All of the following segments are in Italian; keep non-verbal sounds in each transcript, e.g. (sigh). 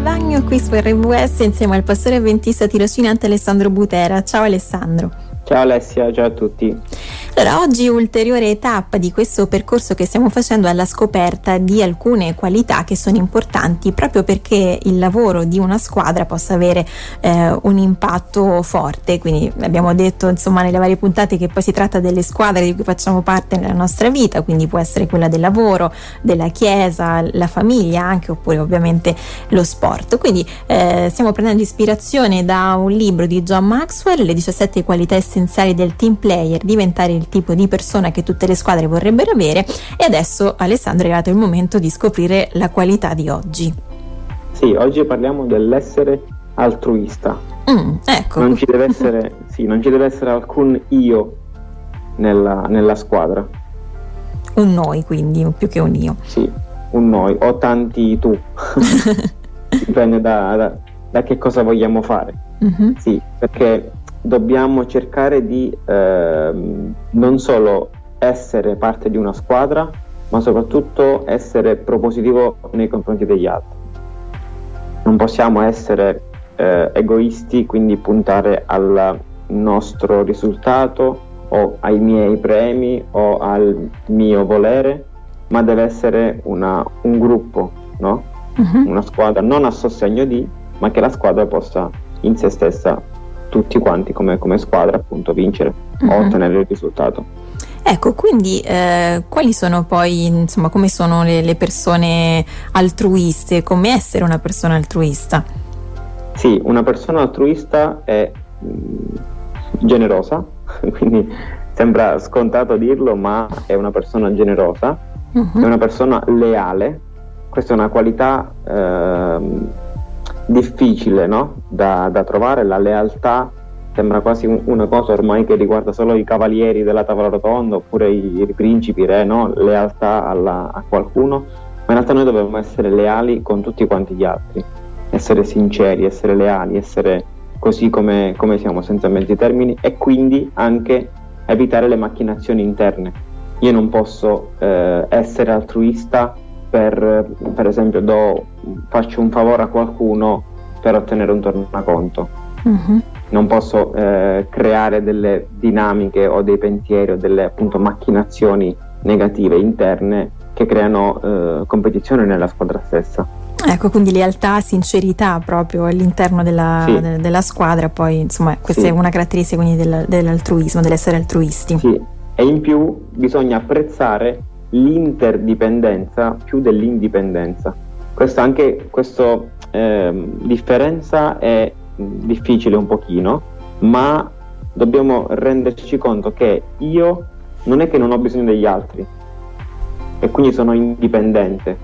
al bagno qui su RWS insieme al pastore avventista tirocinante Alessandro Butera. Ciao Alessandro. Ciao Alessia, ciao a tutti. Allora, oggi ulteriore tappa di questo percorso che stiamo facendo alla scoperta di alcune qualità che sono importanti proprio perché il lavoro di una squadra possa avere eh, un impatto forte. Quindi abbiamo detto insomma nelle varie puntate che poi si tratta delle squadre di cui facciamo parte nella nostra vita, quindi può essere quella del lavoro, della chiesa, la famiglia anche oppure ovviamente lo sport. Quindi eh, stiamo prendendo ispirazione da un libro di John Maxwell, Le 17 qualità essenziali essenziali del team player, diventare il tipo di persona che tutte le squadre vorrebbero avere e adesso Alessandro è arrivato il momento di scoprire la qualità di oggi. Sì, oggi parliamo dell'essere altruista. Mm, ecco. Non ci, deve essere, (laughs) sì, non ci deve essere alcun io nella, nella squadra. Un noi quindi, più che un io. Sì, un noi, o tanti tu. (laughs) Dipende da, da, da, che cosa vogliamo fare. Mm-hmm. Sì, perché dobbiamo cercare di eh, non solo essere parte di una squadra, ma soprattutto essere propositivo nei confronti degli altri. Non possiamo essere eh, egoisti, quindi puntare al nostro risultato o ai miei premi o al mio volere, ma deve essere una, un gruppo, no? uh-huh. una squadra non a sostegno di, ma che la squadra possa in se stessa tutti quanti come, come squadra appunto vincere uh-huh. o mhm. ottenere il risultato. Ecco, quindi eh, quali sono poi, insomma, come sono le, le, persone altruiste, come essere una persona altruista? Sì, una persona altruista è mh, mm, generosa, (laughs) quindi sembra scontato dirlo, ma è una persona generosa, uh-huh. è una persona leale, questa è una qualità eh, difficile no? da, da, trovare, la lealtà sembra quasi un, una cosa ormai che riguarda solo i cavalieri della tavola rotonda oppure i, i principi, re, no? lealtà alla, a qualcuno, ma in realtà noi dobbiamo essere leali con tutti quanti gli altri, essere sinceri, essere leali, essere così come, come siamo senza mezzi termini e quindi anche evitare le macchinazioni interne. Io non posso eh, essere altruista per, per esempio do, faccio un favore a qualcuno per ottenere un tornaconto. Uh-huh. Non posso eh, creare delle dinamiche o dei pensieri o delle appunto macchinazioni negative interne che creano eh, competizione nella squadra stessa. Ecco, quindi lealtà, sincerità proprio all'interno della, sì. de, della squadra, poi insomma questa sì. è una caratteristica quindi del, dell'altruismo, dell'essere altruisti. Sì, e in più bisogna apprezzare l'interdipendenza più dell'indipendenza. Questa anche questa eh, differenza è difficile un pochino, ma dobbiamo renderci conto che io non è che non ho bisogno degli altri e quindi sono indipendente,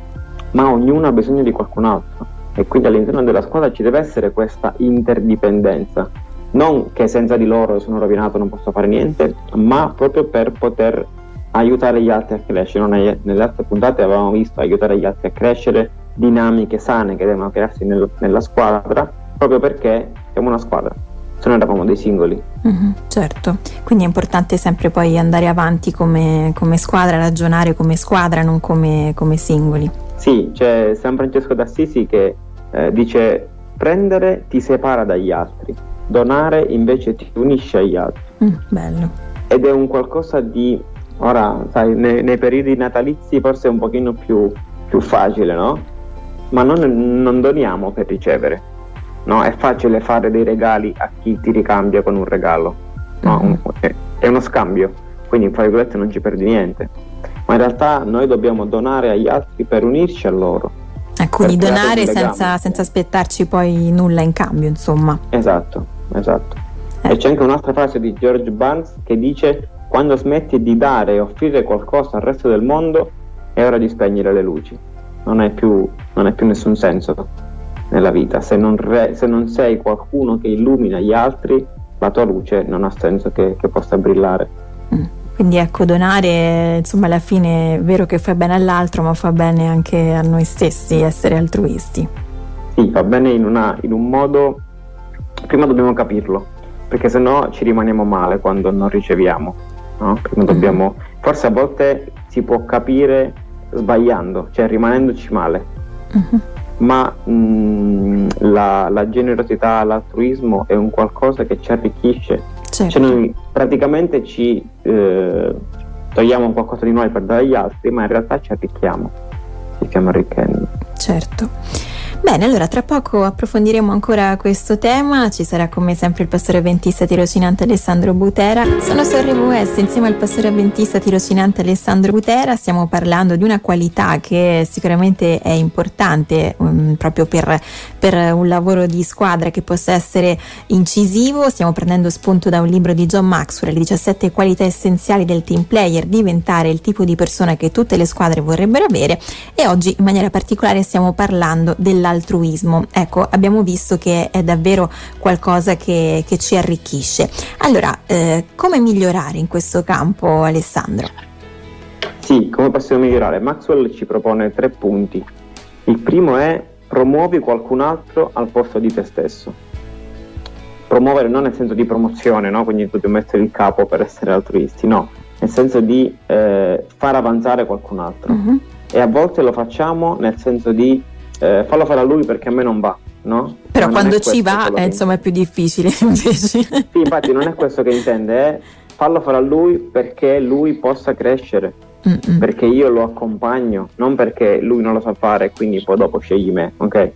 ma ognuno ha bisogno di qualcun altro e quindi all'interno della squadra ci deve essere questa interdipendenza. Non che senza di loro sono rovinato, non posso fare niente, ma proprio per poter aiutare gli altri a crescere. Nelle altre puntate avevamo visto aiutare gli altri a crescere, dinamiche sane che devono crearsi nel, nella squadra, proprio perché siamo una squadra. Se noi eravamo dei singoli. Mm-hmm, certo, quindi è importante sempre poi andare avanti come, come squadra, ragionare come squadra, non come, come, singoli. Sì, c'è San Francesco d'Assisi che eh, dice prendere ti separa dagli altri, donare invece ti unisce agli altri. Mm, bello. Ed è un qualcosa di Ora, sai, nei, nei periodi natalizi forse è un pochino più, più facile, no? Ma non, non, doniamo per ricevere, no? È facile fare dei regali a chi ti ricambia con un regalo, no? Mm-hmm. È, è, uno scambio, quindi in virgolette non ci perdi niente. Ma in realtà noi dobbiamo donare agli altri per unirci a loro. Eh, quindi donare senza, senza, aspettarci poi nulla in cambio, insomma. Esatto, esatto. Eh. E c'è anche un'altra frase di George Barnes che dice quando smetti di dare e offrire qualcosa al resto del mondo, è ora di spegnere le luci. Non ha più, più, nessun senso nella vita. Se non, re, se non, sei qualcuno che illumina gli altri, la tua luce non ha senso che, che possa brillare. Mm. Quindi ecco, donare, insomma, alla fine è vero che fa bene all'altro, ma fa bene anche a noi stessi essere altruisti. Sì, fa bene in, una, in un modo... Prima dobbiamo capirlo, perché se no ci rimaniamo male quando non riceviamo no? Perché dobbiamo, forse a volte si può capire sbagliando, cioè rimanendoci male. Uh-huh. Ma mh, mm, la, la, generosità, l'altruismo è un qualcosa che ci arricchisce. Certo. Cioè noi praticamente ci eh, togliamo qualcosa di noi per dare agli altri, ma in realtà ci arricchiamo, ci stiamo arricchendo. Certo. Bene, allora tra poco approfondiremo ancora questo tema, ci sarà come sempre il pastore avventista tirocinante Alessandro Butera. Sono su RWS insieme al pastore avventista tirocinante Alessandro Butera, stiamo parlando di una qualità che sicuramente è importante um, proprio per, per, un lavoro di squadra che possa essere incisivo, stiamo prendendo spunto da un libro di John Maxwell, le 17 qualità essenziali del team player, diventare il tipo di persona che tutte le squadre vorrebbero avere. E oggi in maniera particolare stiamo parlando dell'altruismo altruismo. Ecco, abbiamo visto che è davvero qualcosa che, che ci arricchisce. Allora, eh, come migliorare in questo campo, Alessandro? Sì, come possiamo migliorare? Maxwell ci propone tre punti. Il primo è promuovi qualcun altro al posto di te stesso. Promuovere non nel senso di promozione, no? quindi dobbiamo mettere il capo per essere altruisti, no, nel senso di eh, far avanzare qualcun altro. Uh-huh. E a volte lo facciamo nel senso di eh, fallo fare a lui perché a me non va, no? Però quando ci va è, insomma è più difficile (laughs) invece. Sì, infatti non è questo che intende, è fallo fare a lui perché lui possa crescere, Mm-mm. perché io lo accompagno, non perché lui non lo sa fare e quindi poi dopo scegli me, ok?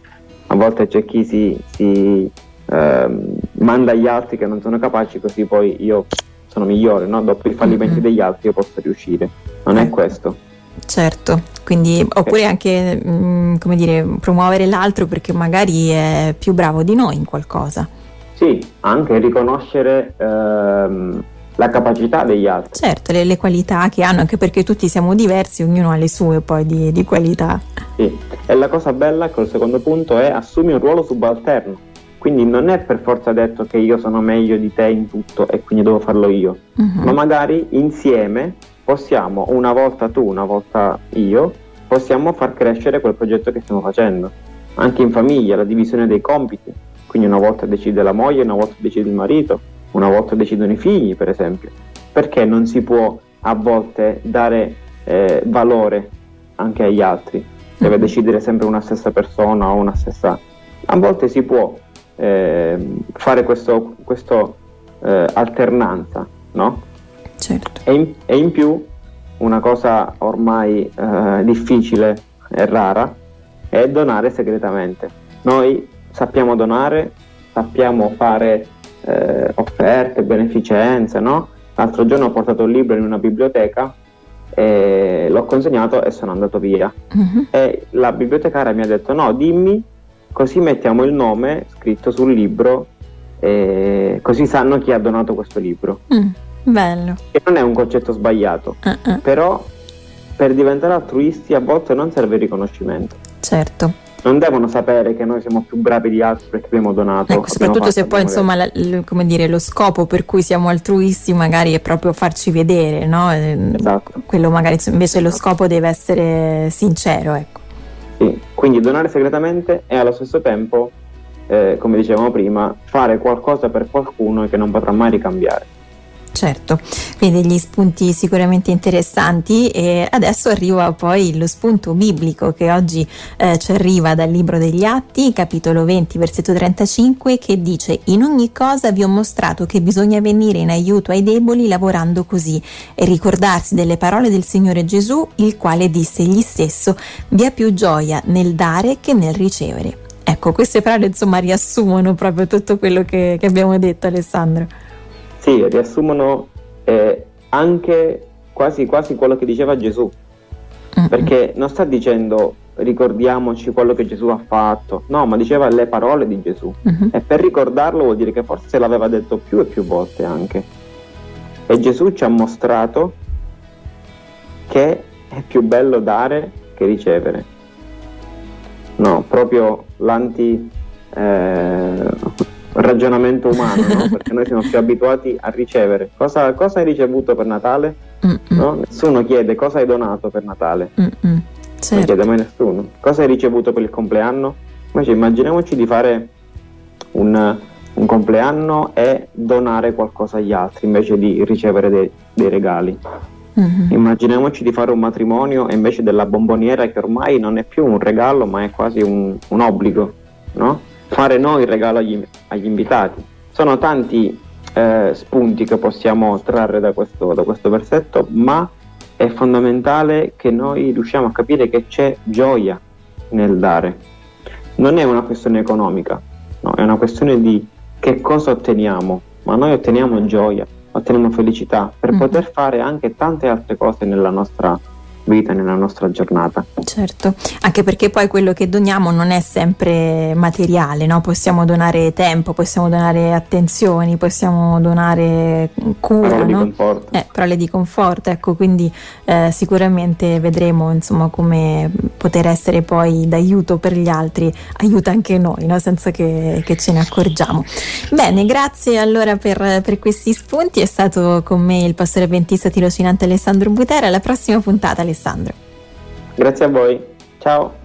A volte c'è chi si, si eh, manda agli altri che non sono capaci così poi io sono migliore, no? Dopo i fallimenti Mm-mm. degli altri io posso riuscire, non è questo. Certo, quindi oppure anche mh, mm, come dire, promuovere l'altro perché magari è più bravo di noi in qualcosa. Sì, anche riconoscere ehm, la capacità degli altri. Certo, le, le, qualità che hanno, anche perché tutti siamo diversi, ognuno ha le sue poi di, di qualità. Sì, e la cosa bella col secondo punto è assumi un ruolo subalterno. Quindi non è per forza detto che io sono meglio di te in tutto e quindi devo farlo io, uh-huh. ma magari insieme possiamo, una volta tu, una volta io, possiamo far crescere quel progetto che stiamo facendo. Anche in famiglia, la divisione dei compiti. Quindi una volta decide la moglie, una volta decide il marito, una volta decidono i figli, per esempio. Perché non si può a volte dare eh, valore anche agli altri? Deve mm-hmm. decidere sempre una stessa persona o una stessa... A volte si può eh, fare questo eh, alternanza, no? Certo. E, in, e in più una cosa ormai eh, difficile e rara è donare segretamente. Noi sappiamo donare, sappiamo fare eh, offerte, beneficenze, no? L'altro giorno ho portato un libro in una biblioteca e l'ho consegnato e sono andato via. Uh-huh. E la bibliotecaria mi ha detto: No, dimmi, così mettiamo il nome scritto sul libro, così sanno chi ha donato questo libro. Uh-huh. Bello. Che non è un concetto sbagliato, uh-uh. però per diventare altruisti a volte non serve il riconoscimento. Certo. Non devono sapere che noi siamo più bravi di altri perché abbiamo donato. Ecco, soprattutto se poi insomma la, come dire, lo scopo per cui siamo altruisti magari è proprio farci vedere, no? Ehm, esatto. Quello magari invece esatto. lo scopo deve essere sincero, ecco. Sì, quindi donare segretamente e allo stesso tempo, eh, come dicevamo prima, fare qualcosa per qualcuno che non potrà mai ricambiare. Certo, quindi degli spunti sicuramente interessanti e adesso arriva poi lo spunto biblico che oggi eh, ci arriva dal libro degli Atti, capitolo 20, versetto 35, che dice In ogni cosa vi ho mostrato che bisogna venire in aiuto ai deboli lavorando così e ricordarsi delle parole del Signore Gesù, il quale disse egli stesso, vi è più gioia nel dare che nel ricevere. Ecco, queste parole insomma riassumono proprio tutto quello che, che abbiamo detto Alessandro. Sì, riassumono eh, anche quasi, quasi quello che diceva Gesù, mm-hmm. perché non sta dicendo ricordiamoci quello che Gesù ha fatto, no, ma diceva le parole di Gesù mm-hmm. e per ricordarlo vuol dire che forse l'aveva detto più e più volte anche. E Gesù ci ha mostrato che è più bello dare che ricevere. No, proprio l'anti... Eh, ragionamento umano, no? (laughs) perché noi siamo più abituati a ricevere. Cosa, cosa hai ricevuto per Natale? No? Nessuno chiede cosa hai donato per Natale. Certo. Non chiede mai nessuno. Cosa hai ricevuto per il compleanno? Invece immaginiamoci di fare un, un compleanno e donare qualcosa agli altri invece di ricevere dei, dei regali. Mm-hmm. Immaginiamoci di fare un matrimonio e invece della bomboniera che ormai non è più un regalo ma è quasi un, un obbligo, no? Fare noi il regalo agli, agli invitati. Sono tanti eh, spunti che possiamo trarre da questo, da questo versetto, ma è fondamentale che noi riusciamo a capire che c'è gioia nel dare. Non è una questione economica, no, è una questione di che cosa otteniamo, ma noi otteniamo gioia, otteniamo felicità per mm. poter fare anche tante altre cose nella nostra vita vita, nella nostra giornata. Certo, anche perché poi quello che doniamo non è sempre materiale, no? possiamo donare tempo, possiamo donare attenzioni, possiamo donare cura, parole no? di conforto. Eh, parole di conforto, ecco, quindi eh, sicuramente vedremo insomma come poter essere poi d'aiuto per gli altri, aiuta anche noi, no? senza che, che, ce ne accorgiamo. Bene, grazie allora per, per questi spunti, è stato con me il pastore avventista tirocinante Alessandro Butera, alla prossima puntata Alessandro. Grazie a voi, ciao.